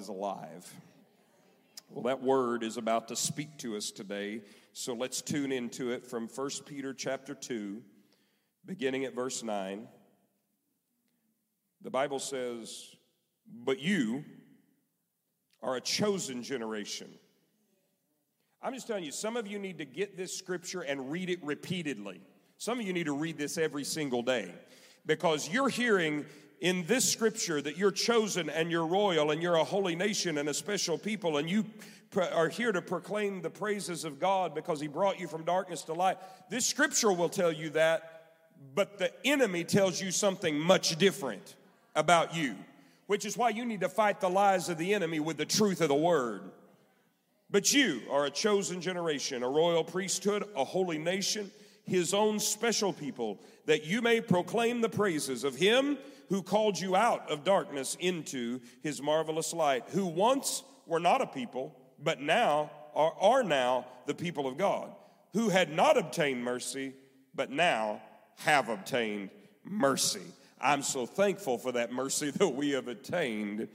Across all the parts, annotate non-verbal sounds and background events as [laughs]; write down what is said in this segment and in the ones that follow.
is alive? Well, that word is about to speak to us today, so let's tune into it from 1 Peter chapter 2, beginning at verse 9. The Bible says, But you are a chosen generation. I'm just telling you, some of you need to get this scripture and read it repeatedly. Some of you need to read this every single day because you're hearing in this scripture that you're chosen and you're royal and you're a holy nation and a special people and you are here to proclaim the praises of God because He brought you from darkness to light. This scripture will tell you that, but the enemy tells you something much different about you, which is why you need to fight the lies of the enemy with the truth of the word. But you are a chosen generation, a royal priesthood, a holy nation, his own special people, that you may proclaim the praises of him who called you out of darkness into his marvelous light, who once were not a people, but now are, are now the people of God, who had not obtained mercy, but now have obtained mercy. I'm so thankful for that mercy [laughs] that we have attained.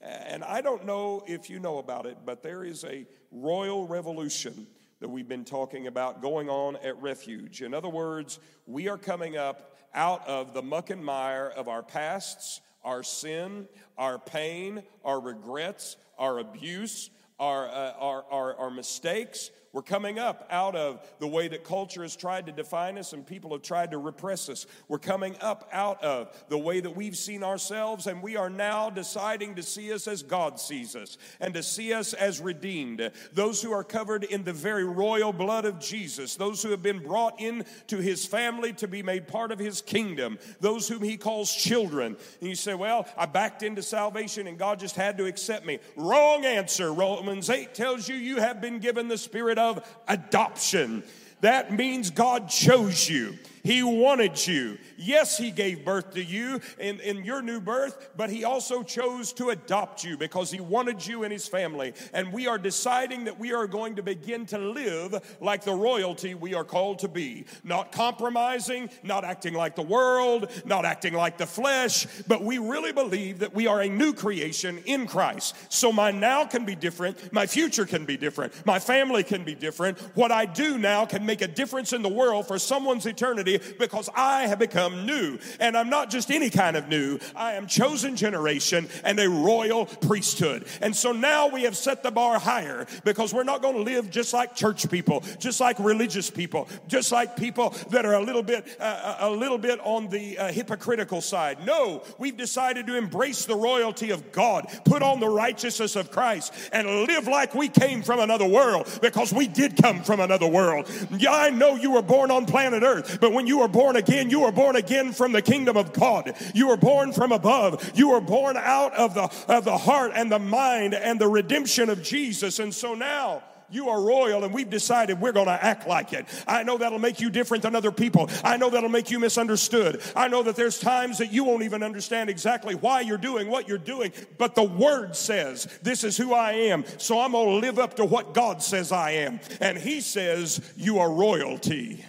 And I don't know if you know about it, but there is a royal revolution that we've been talking about going on at Refuge. In other words, we are coming up out of the muck and mire of our pasts, our sin, our pain, our regrets, our abuse, our, uh, our, our, our mistakes, we're coming up out of the way that culture has tried to define us and people have tried to repress us. We're coming up out of the way that we've seen ourselves, and we are now deciding to see us as God sees us and to see us as redeemed. Those who are covered in the very royal blood of Jesus, those who have been brought into his family to be made part of his kingdom, those whom he calls children. And you say, Well, I backed into salvation and God just had to accept me. Wrong answer. Romans 8 tells you you have been given the spirit of adoption. That means God chose you. He wanted you. Yes, He gave birth to you in, in your new birth, but He also chose to adopt you because He wanted you in His family. And we are deciding that we are going to begin to live like the royalty we are called to be. Not compromising, not acting like the world, not acting like the flesh, but we really believe that we are a new creation in Christ. So my now can be different, my future can be different, my family can be different. What I do now can make a difference in the world for someone's eternity because I have become new. And I'm not just any kind of new, I am chosen generation and a royal priesthood. And so now we have set the bar higher because we're not going to live just like church people, just like religious people, just like people that are a little bit, uh, a little bit on the uh, hypocritical side. No, we've decided to embrace the royalty of God, put on the righteousness of Christ, and live like we came from another world because we did come from another world. Yeah, I know you were born on planet Earth, but when when you are born again, you are born again from the kingdom of God. You are born from above. You are born out of the, of the heart and the mind and the redemption of Jesus. And so now, you are royal and we've decided we're going to act like it. I know that'll make you different than other people. I know that'll make you misunderstood. I know that there's times that you won't even understand exactly why you're doing what you're doing, but the word says, This is who I am. So I'm going to live up to what God says I am. And He says, You are royalty.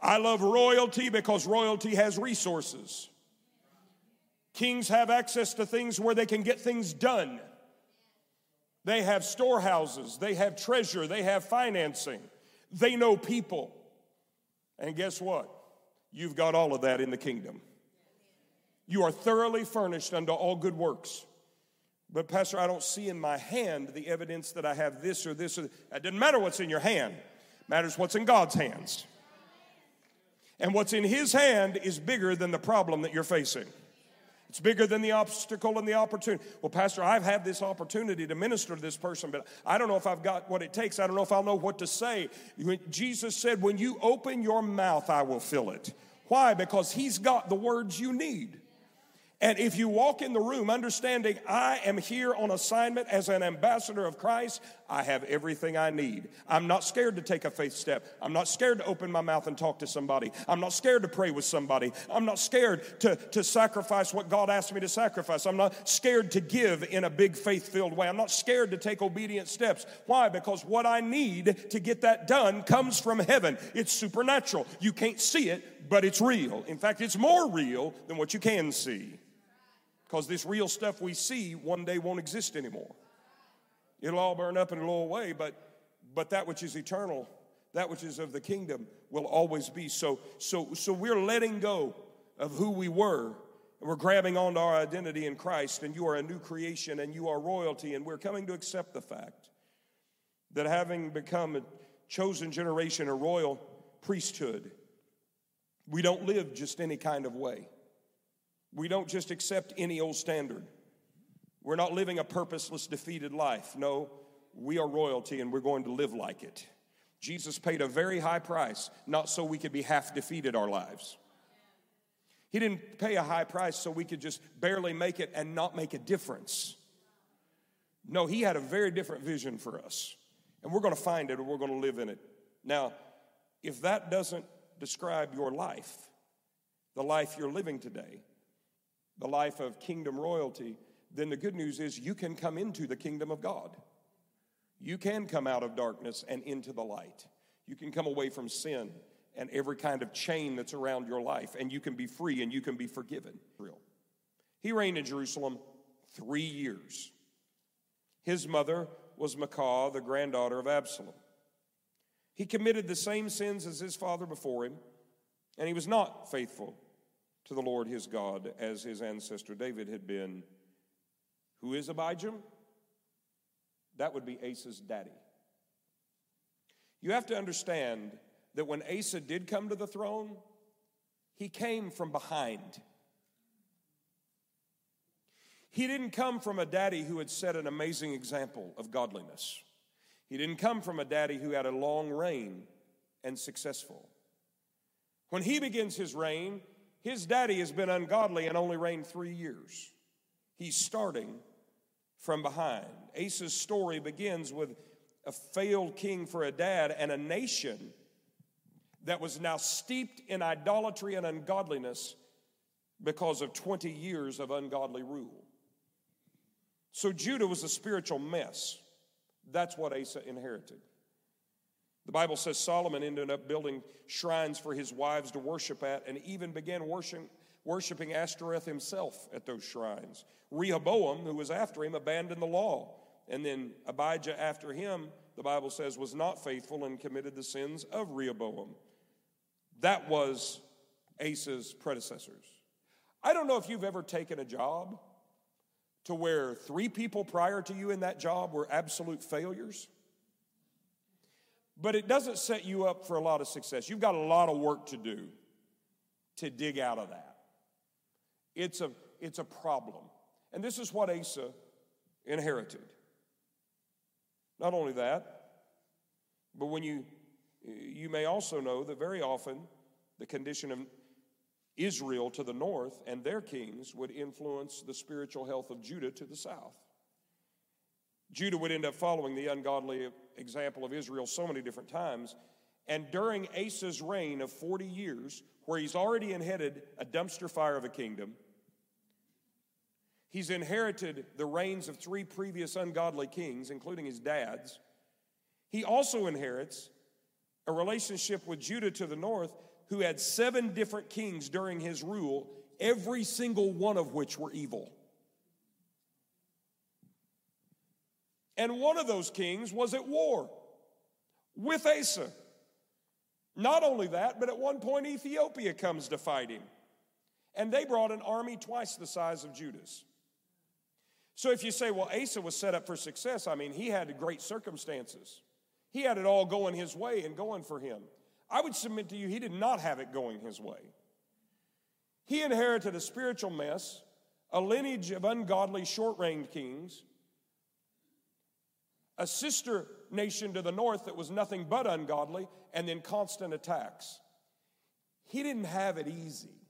I love royalty because royalty has resources. Kings have access to things where they can get things done. They have storehouses, they have treasure, they have financing, they know people. And guess what? You've got all of that in the kingdom. You are thoroughly furnished unto all good works. But, Pastor, I don't see in my hand the evidence that I have this or this. Or it doesn't matter what's in your hand, it matters what's in God's hands. And what's in His hand is bigger than the problem that you're facing. It's bigger than the obstacle and the opportunity. Well, Pastor, I've had this opportunity to minister to this person, but I don't know if I've got what it takes. I don't know if I'll know what to say. Jesus said, When you open your mouth, I will fill it. Why? Because He's got the words you need. And if you walk in the room understanding I am here on assignment as an ambassador of Christ, I have everything I need. I'm not scared to take a faith step. I'm not scared to open my mouth and talk to somebody. I'm not scared to pray with somebody. I'm not scared to, to sacrifice what God asked me to sacrifice. I'm not scared to give in a big faith filled way. I'm not scared to take obedient steps. Why? Because what I need to get that done comes from heaven. It's supernatural. You can't see it, but it's real. In fact, it's more real than what you can see. Because this real stuff we see one day won't exist anymore. It'll all burn up and go away, but, but that which is eternal, that which is of the kingdom, will always be. So, so, so we're letting go of who we were. We're grabbing onto our identity in Christ, and you are a new creation and you are royalty, and we're coming to accept the fact that having become a chosen generation, a royal priesthood, we don't live just any kind of way. We don't just accept any old standard. We're not living a purposeless, defeated life. No, we are royalty and we're going to live like it. Jesus paid a very high price, not so we could be half defeated our lives. He didn't pay a high price so we could just barely make it and not make a difference. No, He had a very different vision for us. And we're going to find it and we're going to live in it. Now, if that doesn't describe your life, the life you're living today, the life of kingdom royalty, then the good news is you can come into the kingdom of God. You can come out of darkness and into the light. You can come away from sin and every kind of chain that's around your life, and you can be free and you can be forgiven. He reigned in Jerusalem three years. His mother was Maacah, the granddaughter of Absalom. He committed the same sins as his father before him, and he was not faithful to the Lord his God as his ancestor David had been. Who is Abijam? That would be Asa's daddy. You have to understand that when Asa did come to the throne, he came from behind. He didn't come from a daddy who had set an amazing example of godliness. He didn't come from a daddy who had a long reign and successful. When he begins his reign, his daddy has been ungodly and only reigned three years. He's starting from behind. Asa's story begins with a failed king for a dad and a nation that was now steeped in idolatry and ungodliness because of 20 years of ungodly rule. So Judah was a spiritual mess. That's what Asa inherited. The Bible says Solomon ended up building shrines for his wives to worship at and even began worshiping, worshiping Ashtoreth himself at those shrines. Rehoboam, who was after him, abandoned the law. And then Abijah, after him, the Bible says, was not faithful and committed the sins of Rehoboam. That was Asa's predecessors. I don't know if you've ever taken a job to where three people prior to you in that job were absolute failures. But it doesn't set you up for a lot of success. You've got a lot of work to do to dig out of that. It's a, it's a problem. And this is what Asa inherited. Not only that, but when you you may also know that very often the condition of Israel to the north and their kings would influence the spiritual health of Judah to the south. Judah would end up following the ungodly example of Israel so many different times. And during Asa's reign of 40 years, where he's already inherited a dumpster fire of a kingdom, he's inherited the reigns of three previous ungodly kings, including his dad's. He also inherits a relationship with Judah to the north who had seven different kings during his rule, every single one of which were evil. And one of those kings was at war with Asa. Not only that, but at one point Ethiopia comes to fight him. And they brought an army twice the size of Judah's. So if you say, well, Asa was set up for success, I mean, he had great circumstances. He had it all going his way and going for him. I would submit to you, he did not have it going his way. He inherited a spiritual mess, a lineage of ungodly, short reigned kings, a sister nation to the north that was nothing but ungodly, and then constant attacks. He didn't have it easy.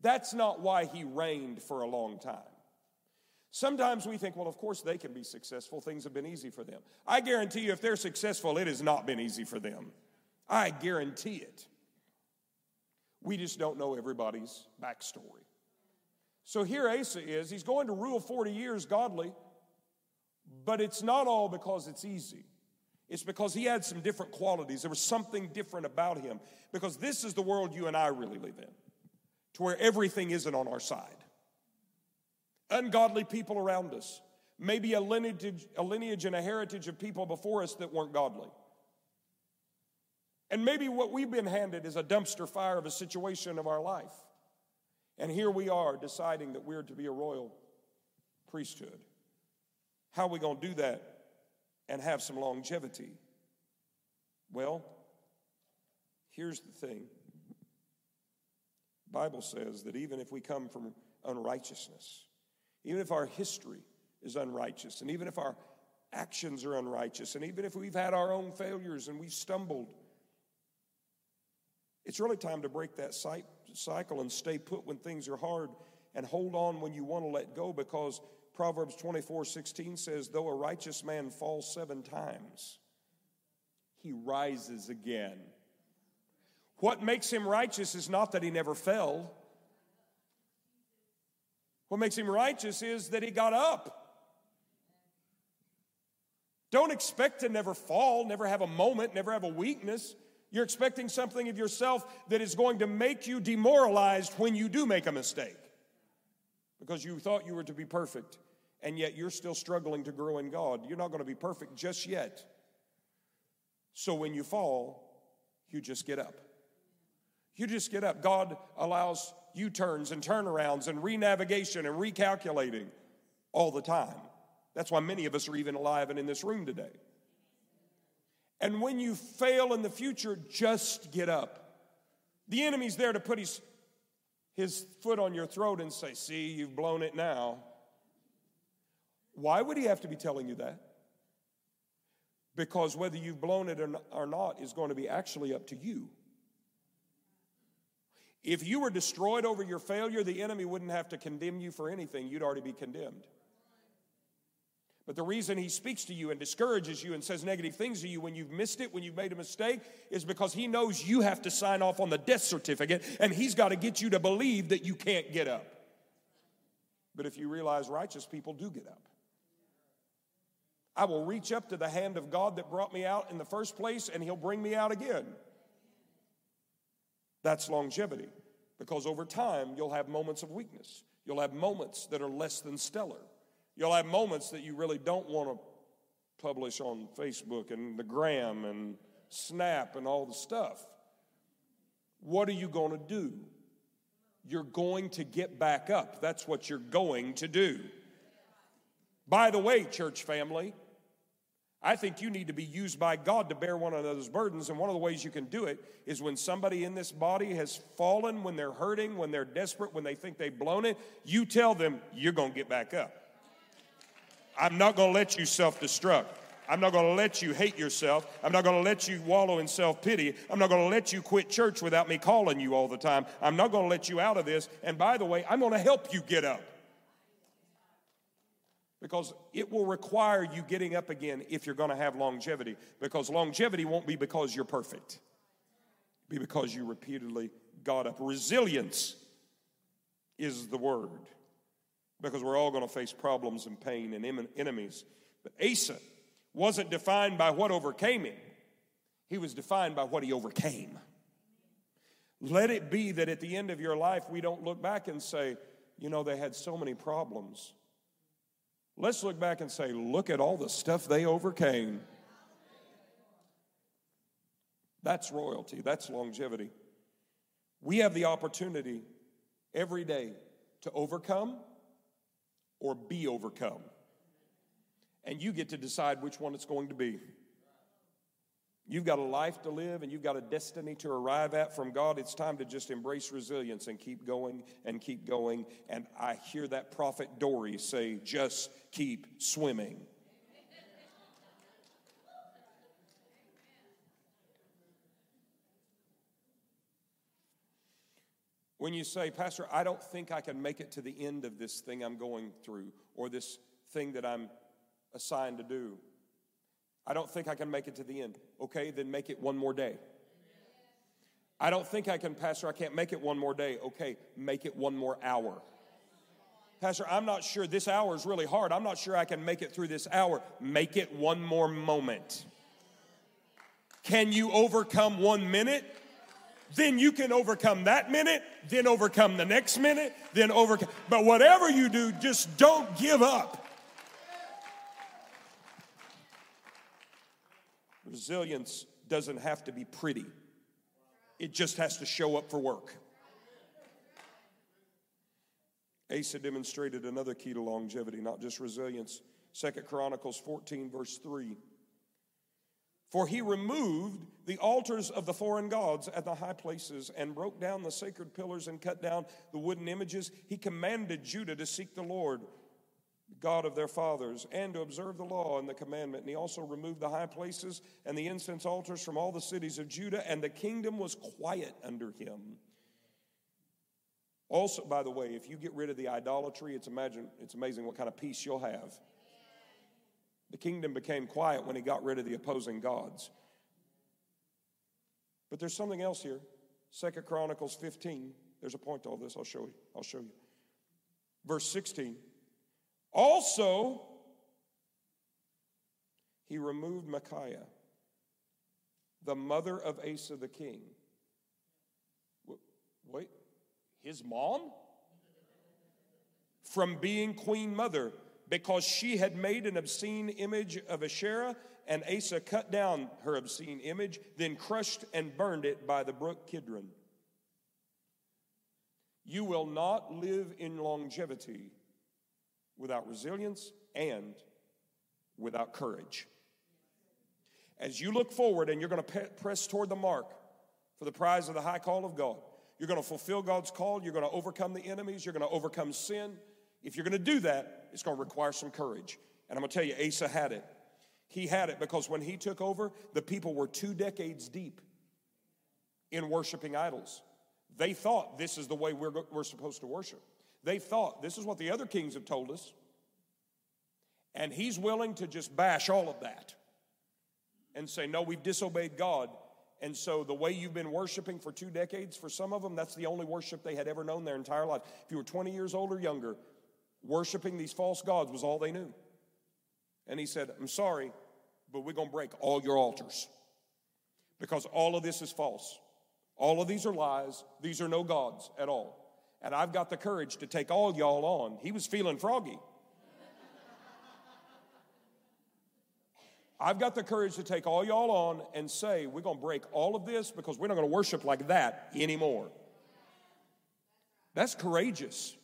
That's not why he reigned for a long time. Sometimes we think, well, of course they can be successful. Things have been easy for them. I guarantee you, if they're successful, it has not been easy for them. I guarantee it. We just don't know everybody's backstory. So here Asa is. He's going to rule 40 years godly, but it's not all because it's easy. It's because he had some different qualities. There was something different about him. Because this is the world you and I really live in, to where everything isn't on our side. ungodly people around us, maybe a lineage, a lineage and a heritage of people before us that weren't godly. And maybe what we've been handed is a dumpster fire of a situation of our life. And here we are deciding that we're to be a royal priesthood. How are we going to do that and have some longevity? Well, here's the thing. The Bible says that even if we come from unrighteousness, even if our history is unrighteous, and even if our actions are unrighteous, and even if we've had our own failures and we've stumbled, it's really time to break that cycle and stay put when things are hard and hold on when you want to let go because Proverbs 24 16 says, Though a righteous man falls seven times, he rises again. What makes him righteous is not that he never fell. What makes him righteous is that he got up. Don't expect to never fall, never have a moment, never have a weakness. You're expecting something of yourself that is going to make you demoralized when you do make a mistake because you thought you were to be perfect and yet you're still struggling to grow in God. You're not going to be perfect just yet. So when you fall, you just get up. You just get up. God allows U turns and turnarounds and renavigation and recalculating all the time. That's why many of us are even alive and in this room today. And when you fail in the future, just get up. The enemy's there to put his, his foot on your throat and say, See, you've blown it now. Why would he have to be telling you that? Because whether you've blown it or not is going to be actually up to you. If you were destroyed over your failure, the enemy wouldn't have to condemn you for anything. You'd already be condemned. But the reason he speaks to you and discourages you and says negative things to you when you've missed it, when you've made a mistake, is because he knows you have to sign off on the death certificate and he's got to get you to believe that you can't get up. But if you realize righteous people do get up, I will reach up to the hand of God that brought me out in the first place and he'll bring me out again. That's longevity because over time you'll have moments of weakness, you'll have moments that are less than stellar. You'll have moments that you really don't want to publish on Facebook and the gram and Snap and all the stuff. What are you going to do? You're going to get back up. That's what you're going to do. By the way, church family, I think you need to be used by God to bear one another's burdens. And one of the ways you can do it is when somebody in this body has fallen, when they're hurting, when they're desperate, when they think they've blown it, you tell them, you're going to get back up. I'm not going to let you self destruct. I'm not going to let you hate yourself. I'm not going to let you wallow in self pity. I'm not going to let you quit church without me calling you all the time. I'm not going to let you out of this. And by the way, I'm going to help you get up. Because it will require you getting up again if you're going to have longevity. Because longevity won't be because you're perfect, It'll be because you repeatedly got up. Resilience is the word because we're all going to face problems and pain and enemies. But Asa wasn't defined by what overcame him, he was defined by what he overcame. Let it be that at the end of your life, we don't look back and say, you know, they had so many problems. Let's look back and say, look at all the stuff they overcame. That's royalty, that's longevity. We have the opportunity every day to overcome or be overcome. And you get to decide which one it's going to be. You've got a life to live and you've got a destiny to arrive at from God. It's time to just embrace resilience and keep going and keep going. And I hear that prophet Dory say, just keep swimming. When you say, Pastor, I don't think I can make it to the end of this thing I'm going through or this thing that I'm assigned to do. I don't think I can make it to the end. Okay, then make it one more day. I don't think I can, Pastor, I can't make it one more day. Okay, make it one more hour. Pastor, I'm not sure this hour is really hard. I'm not sure I can make it through this hour. Make it one more moment. Can you overcome one minute? then you can overcome that minute, then overcome the next minute, then overcome. But whatever you do, just don't give up. Resilience doesn't have to be pretty, it just has to show up for work. Asa demonstrated another key to longevity, not just resilience. Second Chronicles 14, verse 3. For he removed the altars of the foreign gods at the high places and broke down the sacred pillars and cut down the wooden images. He commanded Judah to seek the Lord, God of their fathers, and to observe the law and the commandment. And he also removed the high places and the incense altars from all the cities of Judah, and the kingdom was quiet under him. Also, by the way, if you get rid of the idolatry, it's, imagine, it's amazing what kind of peace you'll have. The kingdom became quiet when he got rid of the opposing gods. But there's something else here. Second Chronicles 15. There's a point to all this. I'll show you. I'll show you. Verse 16. Also, he removed Micaiah, the mother of Asa the king. Wait, his mom? From being queen mother because she had made an obscene image of Asherah, and Asa cut down her obscene image, then crushed and burned it by the brook Kidron. You will not live in longevity without resilience and without courage. As you look forward and you're going to press toward the mark for the prize of the high call of God, you're going to fulfill God's call, you're going to overcome the enemies, you're going to overcome sin, if you're going to do that, it's going to require some courage. And I'm going to tell you, Asa had it. He had it because when he took over, the people were two decades deep in worshiping idols. They thought this is the way we're, we're supposed to worship. They thought this is what the other kings have told us. And he's willing to just bash all of that and say, no, we've disobeyed God. And so the way you've been worshiping for two decades, for some of them, that's the only worship they had ever known their entire life. If you were 20 years old or younger, Worshiping these false gods was all they knew. And he said, I'm sorry, but we're going to break all your altars because all of this is false. All of these are lies. These are no gods at all. And I've got the courage to take all y'all on. He was feeling froggy. I've got the courage to take all y'all on and say, we're going to break all of this because we're not going to worship like that anymore. That's courageous.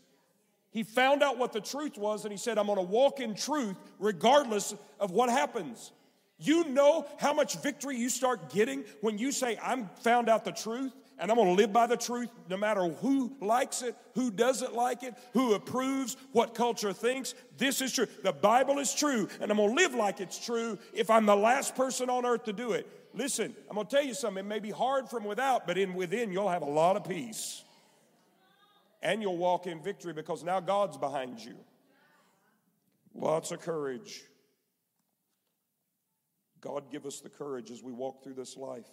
He found out what the truth was and he said, I'm going to walk in truth regardless of what happens. You know how much victory you start getting when you say, I'm found out the truth and I'm going to live by the truth no matter who likes it, who doesn't like it, who approves, what culture thinks. This is true. The Bible is true, and I'm going to live like it's true if I'm the last person on earth to do it. Listen, I'm going to tell you something. It may be hard from without, but in within, you'll have a lot of peace and you'll walk in victory because now God's behind you. Lots of courage. God, give us the courage as we walk through this life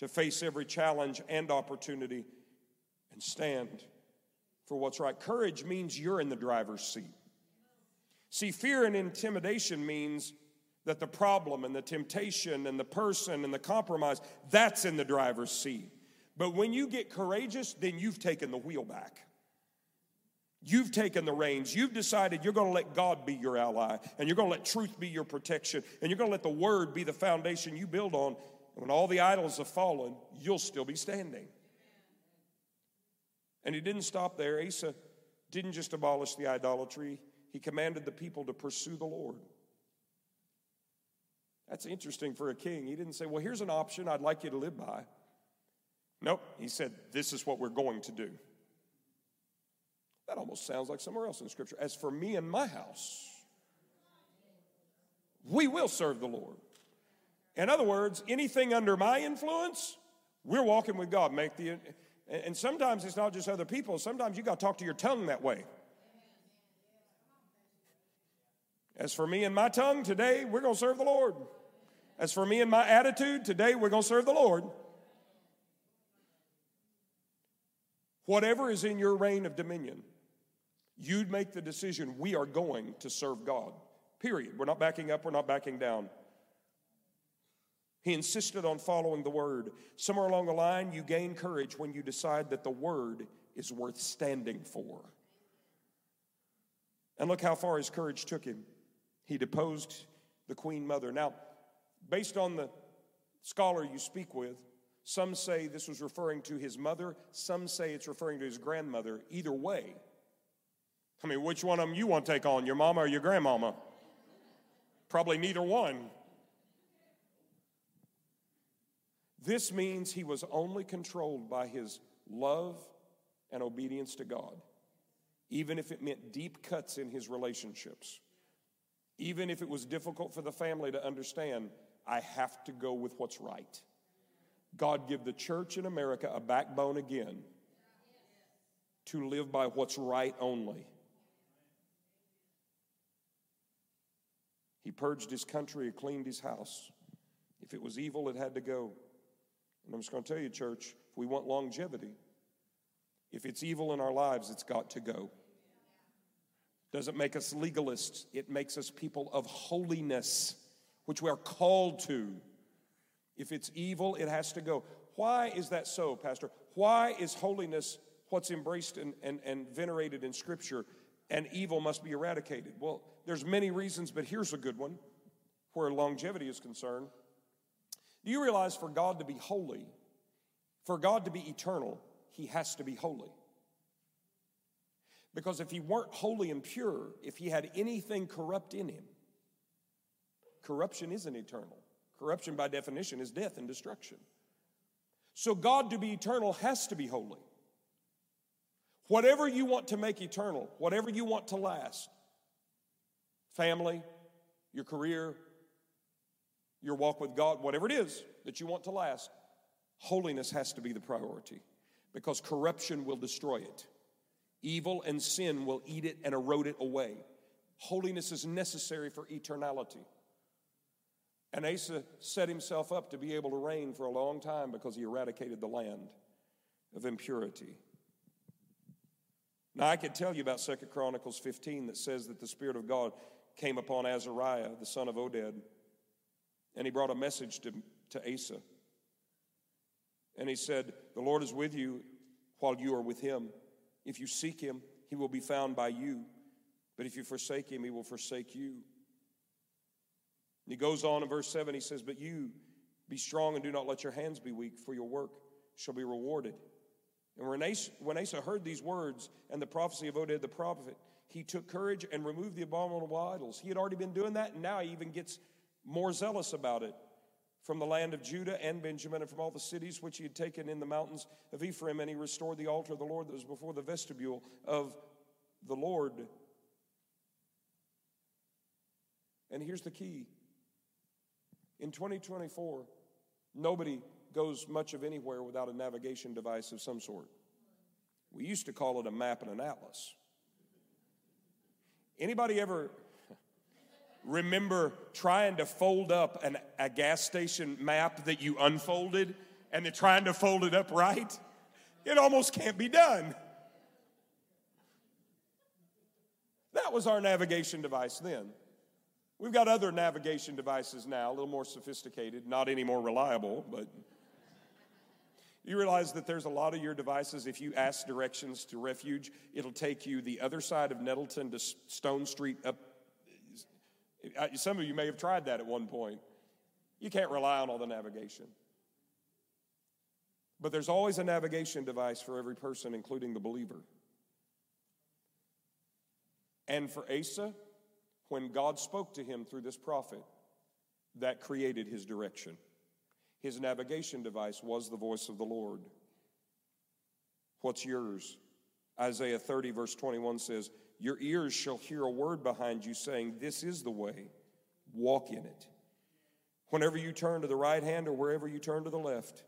to face every challenge and opportunity and stand for what's right. Courage means you're in the driver's seat. See, fear and intimidation means that the problem and the temptation and the person and the compromise, that's in the driver's seat. But when you get courageous, then you've taken the wheel back. You've taken the reins. You've decided you're going to let God be your ally, and you're going to let truth be your protection, and you're going to let the word be the foundation you build on. And when all the idols have fallen, you'll still be standing. And he didn't stop there. Asa didn't just abolish the idolatry, he commanded the people to pursue the Lord. That's interesting for a king. He didn't say, Well, here's an option I'd like you to live by. Nope. He said, This is what we're going to do. That almost sounds like somewhere else in Scripture. As for me and my house, we will serve the Lord. In other words, anything under my influence, we're walking with God. Make the and sometimes it's not just other people. Sometimes you got to talk to your tongue that way. As for me and my tongue, today we're going to serve the Lord. As for me and my attitude, today we're going to serve the Lord. Whatever is in your reign of dominion, you'd make the decision we are going to serve God. Period. We're not backing up, we're not backing down. He insisted on following the word. Somewhere along the line, you gain courage when you decide that the word is worth standing for. And look how far his courage took him. He deposed the queen mother. Now, based on the scholar you speak with, some say this was referring to his mother, some say it's referring to his grandmother. Either way, I mean, which one of them you want to take on, your mama or your grandmama? Probably neither one. This means he was only controlled by his love and obedience to God, even if it meant deep cuts in his relationships. Even if it was difficult for the family to understand, I have to go with what's right. God give the church in America a backbone again to live by what's right only. He purged his country, he cleaned his house. If it was evil, it had to go. And I'm just going to tell you, church, if we want longevity, if it's evil in our lives, it's got to go. Doesn't make us legalists, it makes us people of holiness, which we are called to. If it's evil, it has to go. Why is that so, Pastor? Why is holiness what's embraced and, and, and venerated in Scripture and evil must be eradicated? Well, there's many reasons, but here's a good one where longevity is concerned. Do you realize for God to be holy, for God to be eternal, he has to be holy? Because if he weren't holy and pure, if he had anything corrupt in him, corruption isn't eternal. Corruption, by definition, is death and destruction. So, God to be eternal has to be holy. Whatever you want to make eternal, whatever you want to last family, your career, your walk with God, whatever it is that you want to last, holiness has to be the priority because corruption will destroy it. Evil and sin will eat it and erode it away. Holiness is necessary for eternality. And Asa set himself up to be able to reign for a long time because he eradicated the land of impurity. Now, I could tell you about Second Chronicles 15 that says that the Spirit of God came upon Azariah, the son of Oded, and he brought a message to, to Asa. And he said, The Lord is with you while you are with him. If you seek him, he will be found by you. But if you forsake him, he will forsake you. And he goes on in verse 7, he says, But you be strong and do not let your hands be weak, for your work shall be rewarded. And when Asa, when Asa heard these words and the prophecy of Oded the prophet, he took courage and removed the abominable idols. He had already been doing that, and now he even gets more zealous about it from the land of Judah and Benjamin and from all the cities which he had taken in the mountains of Ephraim, and he restored the altar of the Lord that was before the vestibule of the Lord. And here's the key in 2024, nobody goes much of anywhere without a navigation device of some sort. We used to call it a map and an atlas. Anybody ever remember trying to fold up an, a gas station map that you unfolded and then trying to fold it up right? It almost can't be done. That was our navigation device then. We've got other navigation devices now, a little more sophisticated, not any more reliable, but you realize that there's a lot of your devices, if you ask directions to refuge, it'll take you the other side of Nettleton to Stone Street up some of you may have tried that at one point. You can't rely on all the navigation. But there's always a navigation device for every person, including the believer. And for Asa, when God spoke to him through this prophet, that created his direction. His navigation device was the voice of the Lord. What's yours? Isaiah 30, verse 21 says, your ears shall hear a word behind you saying, This is the way, walk in it. Whenever you turn to the right hand or wherever you turn to the left,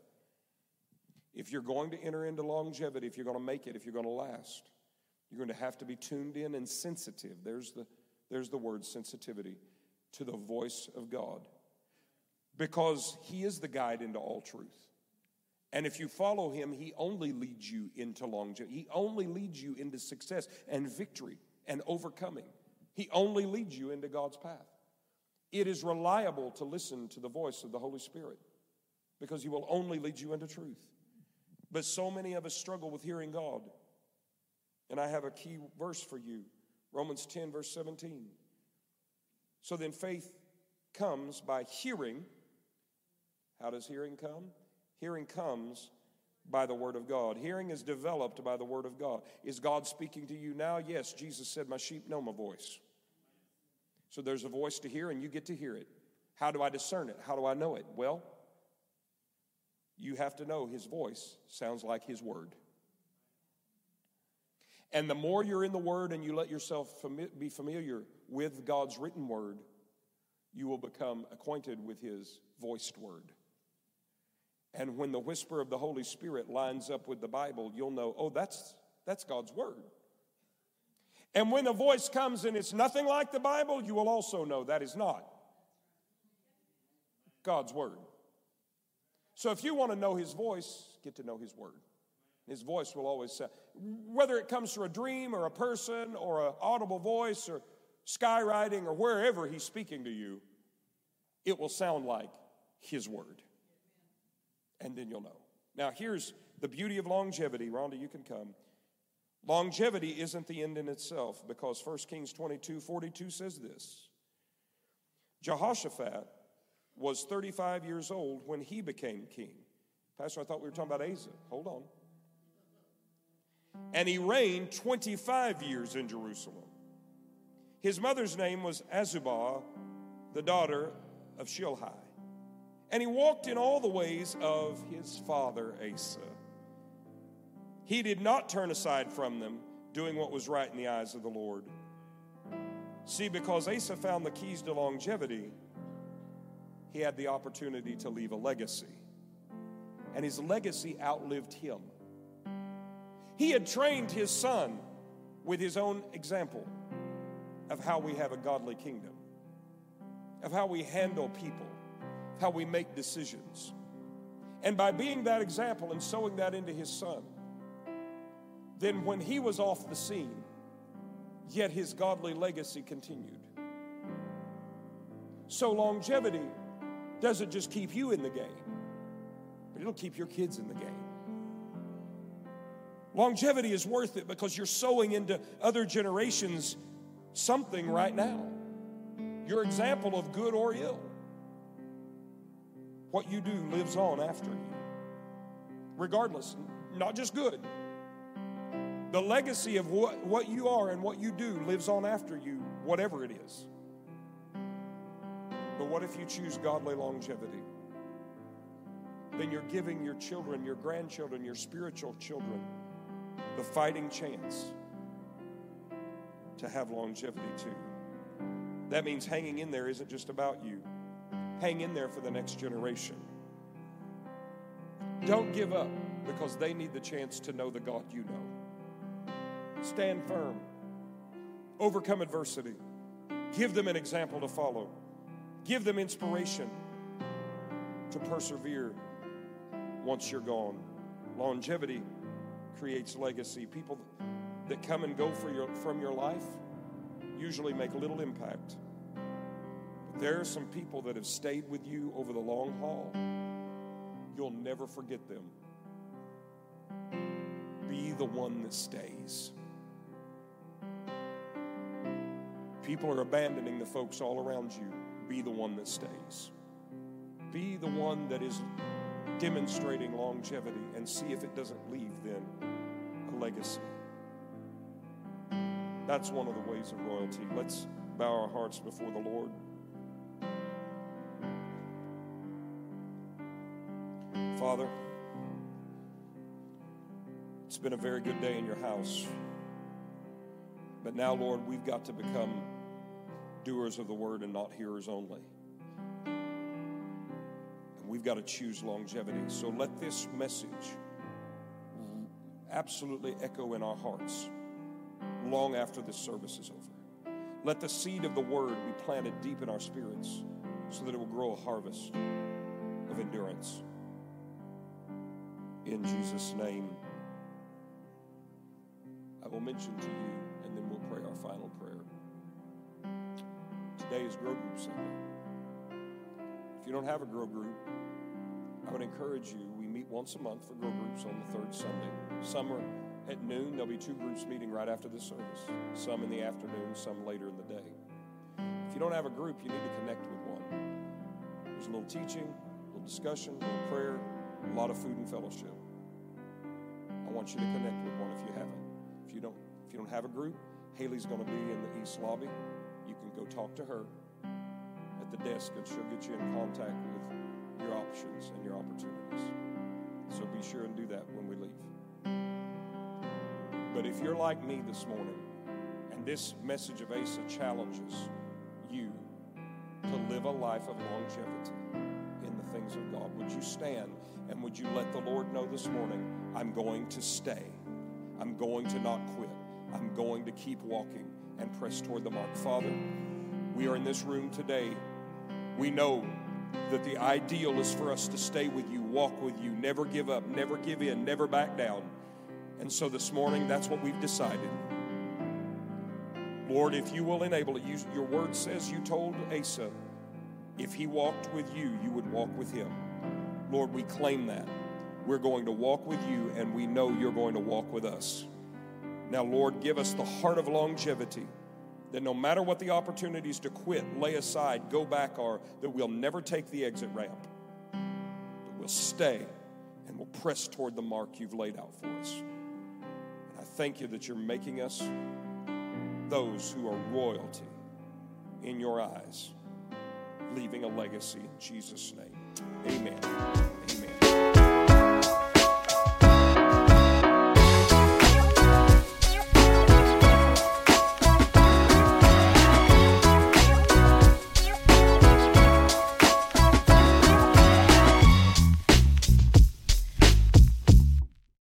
if you're going to enter into longevity, if you're going to make it, if you're going to last, you're going to have to be tuned in and sensitive. There's the, there's the word sensitivity to the voice of God. Because He is the guide into all truth. And if you follow him, he only leads you into longevity. He only leads you into success and victory and overcoming. He only leads you into God's path. It is reliable to listen to the voice of the Holy Spirit because He will only lead you into truth. But so many of us struggle with hearing God. And I have a key verse for you Romans 10, verse 17. So then faith comes by hearing. How does hearing come? Hearing comes by the Word of God. Hearing is developed by the Word of God. Is God speaking to you now? Yes, Jesus said, My sheep know my voice. So there's a voice to hear, and you get to hear it. How do I discern it? How do I know it? Well, you have to know His voice sounds like His Word. And the more you're in the Word and you let yourself fami- be familiar with God's written Word, you will become acquainted with His voiced Word. And when the whisper of the Holy Spirit lines up with the Bible, you'll know, oh, that's, that's God's Word. And when the voice comes and it's nothing like the Bible, you will also know that is not God's Word. So if you want to know His voice, get to know His Word. His voice will always sound, whether it comes through a dream or a person or an audible voice or skywriting or wherever He's speaking to you, it will sound like His Word. And then you'll know. Now, here's the beauty of longevity. Rhonda, you can come. Longevity isn't the end in itself because 1 Kings 22 42 says this Jehoshaphat was 35 years old when he became king. Pastor, I thought we were talking about Asa. Hold on. And he reigned 25 years in Jerusalem. His mother's name was Azubah, the daughter of Shilhi. And he walked in all the ways of his father Asa he did not turn aside from them, doing what was right in the eyes of the Lord. See, because Asa found the keys to longevity, he had the opportunity to leave a legacy. And his legacy outlived him. He had trained his son with his own example of how we have a godly kingdom, of how we handle people, how we make decisions. And by being that example and sowing that into his son, then, when he was off the scene, yet his godly legacy continued. So, longevity doesn't just keep you in the game, but it'll keep your kids in the game. Longevity is worth it because you're sowing into other generations something right now. Your example of good or ill. What you do lives on after you. Regardless, not just good, the legacy of what, what you are and what you do lives on after you, whatever it is. But what if you choose godly longevity? Then you're giving your children, your grandchildren, your spiritual children the fighting chance to have longevity too. That means hanging in there isn't just about you, hang in there for the next generation. Don't give up because they need the chance to know the God you know. Stand firm. Overcome adversity. Give them an example to follow. Give them inspiration to persevere once you're gone. Longevity creates legacy. People that come and go your, from your life usually make little impact. There are some people that have stayed with you over the long haul. You'll never forget them. Be the one that stays. People are abandoning the folks all around you. Be the one that stays. Be the one that is demonstrating longevity and see if it doesn't leave then a legacy. That's one of the ways of royalty. Let's bow our hearts before the Lord. Father, it's been a very good day in your house. But now, Lord, we've got to become doers of the word and not hearers only. And we've got to choose longevity. So let this message absolutely echo in our hearts long after this service is over. Let the seed of the word be planted deep in our spirits so that it will grow a harvest of endurance. In Jesus' name, I will mention to you and then we'll pray our final prayer. Today is Grow Group Sunday. If you don't have a grow group, I would encourage you. We meet once a month for grow groups on the third Sunday. Some are at noon. There'll be two groups meeting right after the service. Some in the afternoon, some later in the day. If you don't have a group, you need to connect with one. There's a little teaching, a little discussion, a little prayer, a lot of food and fellowship. I want you to connect with one if you haven't. If you don't, if you don't have a group, Haley's going to be in the east lobby. You can go talk to her at the desk, and she'll get you in contact with your options and your opportunities. So be sure and do that when we leave. But if you're like me this morning, and this message of Asa challenges you to live a life of longevity things of God, would you stand and would you let the Lord know this morning, I'm going to stay. I'm going to not quit. I'm going to keep walking and press toward the mark. Father, we are in this room today. We know that the ideal is for us to stay with you, walk with you, never give up, never give in, never back down. And so this morning, that's what we've decided. Lord, if you will enable it, you, your word says you told Asa, if he walked with you, you would walk with him. Lord, we claim that. We're going to walk with you, and we know you're going to walk with us. Now, Lord, give us the heart of longevity that no matter what the opportunities to quit, lay aside, go back are, that we'll never take the exit ramp, that we'll stay and we'll press toward the mark you've laid out for us. And I thank you that you're making us those who are royalty in your eyes, leaving a legacy in Jesus' name. Amen.